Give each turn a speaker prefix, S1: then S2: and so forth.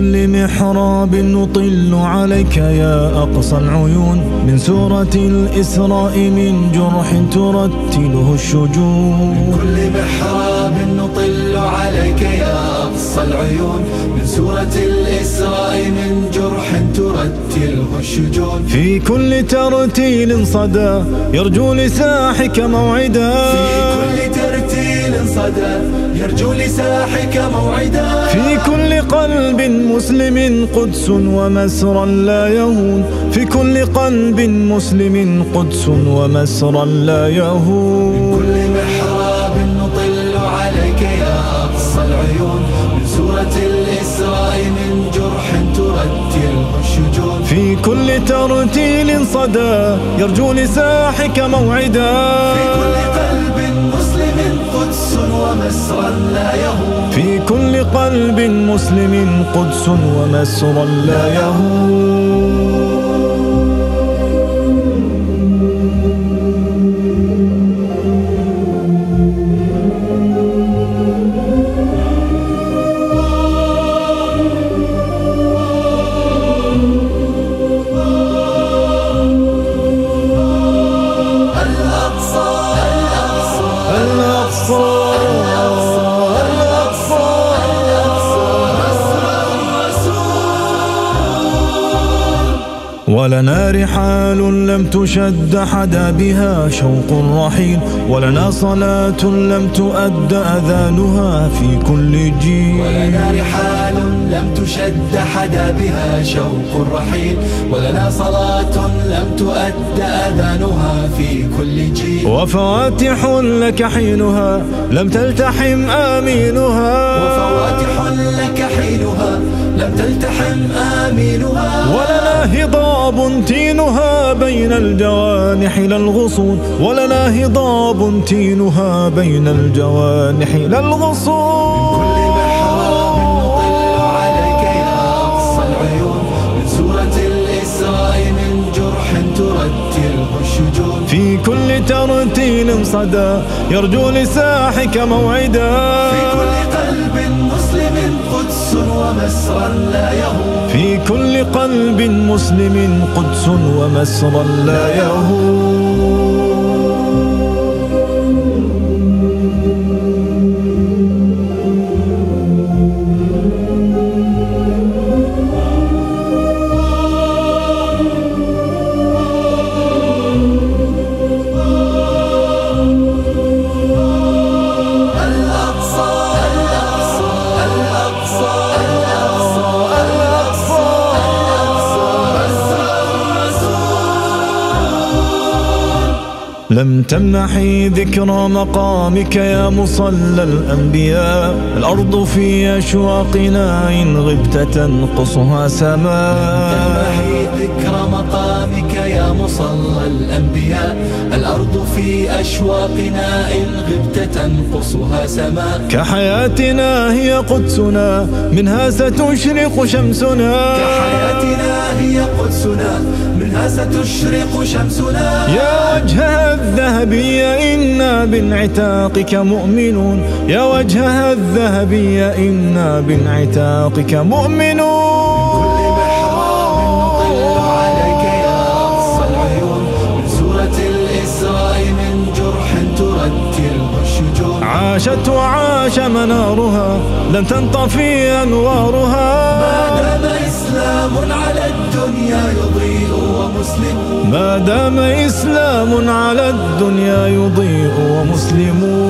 S1: كل محراب نطل عليك يا أقصى العيون. من سورة الإسراء من جرح ترتله الشجون.
S2: كل محراب نطل عليك يا أقصى العيون. من سورة الإسراء من جرح ترتله الشجون.
S1: في كل ترتيل صدى يرجو لساحك موعدا.
S2: في كل صدى يرجو لساحك موعدا.
S1: في كل قلب مسلم قدس ومسرى لا يهون. في كل قلب مسلم قدس ومسرى لا يهون.
S2: كل محراب نطل عليك يا أقصى العيون. من سورة الإسراء من جرح ترتله الشجون.
S1: في كل ترتيل صدى يرجو لساحك موعدا.
S2: في كل قلب لا يهون.
S1: في كل قلب مسلم قدس ومسرى لا يهون. ولنا رحال لم تشد حدا بها شوق الرحيل ولنا صلاة لم تؤد أذانها في كل جيل.
S2: ولنا رحال لم تشد حدا بها شوق الرحيل ولنا صلاة لم تؤد أذانها في كل جيل.
S1: وفواتح لك حينها لم تلتحم آمينها.
S2: وفواتح لك حينها لم تلتحم آمينها.
S1: ولنا هضاب تينها بين الجوانح لا الغصون ولنا هضاب تينها بين الجوانح لا الغصون. في كل ترتيل صدى يرجو لساحك موعدا.
S2: في كل قلب مسلم
S1: في كل قلب مسلم قدس ومسرى لا يهون. لم تمنحي ذكرى مقامك يا مصلى الأنبياء. الأرض في أشواقنا إن غبت تنقصها سماء
S2: تمحي ذكر مقامك يا مصلى الأنبياء. الأرض في أشواقنا إن غبت تنقصها سماء
S1: كحياتنا هي قدسنا منها ستشرق شمسنا.
S2: كحياتنا هي قدسنا منها ستشرق شمسنا.
S1: يا وجهها الذهبي إنا بانعتاقك مؤمنون. يا وجهها الذهبي إنا بانعتاقك مؤمنون.
S2: كل محراب نطل عليك يا أقصى العيون. من سورة الإسراء من جرح ترتله الشجون
S1: عاشت وعاش منارها لن تنطفي أنوارها.
S2: ما دام
S1: دام إسلام على الدنيا يضيء ومسلمون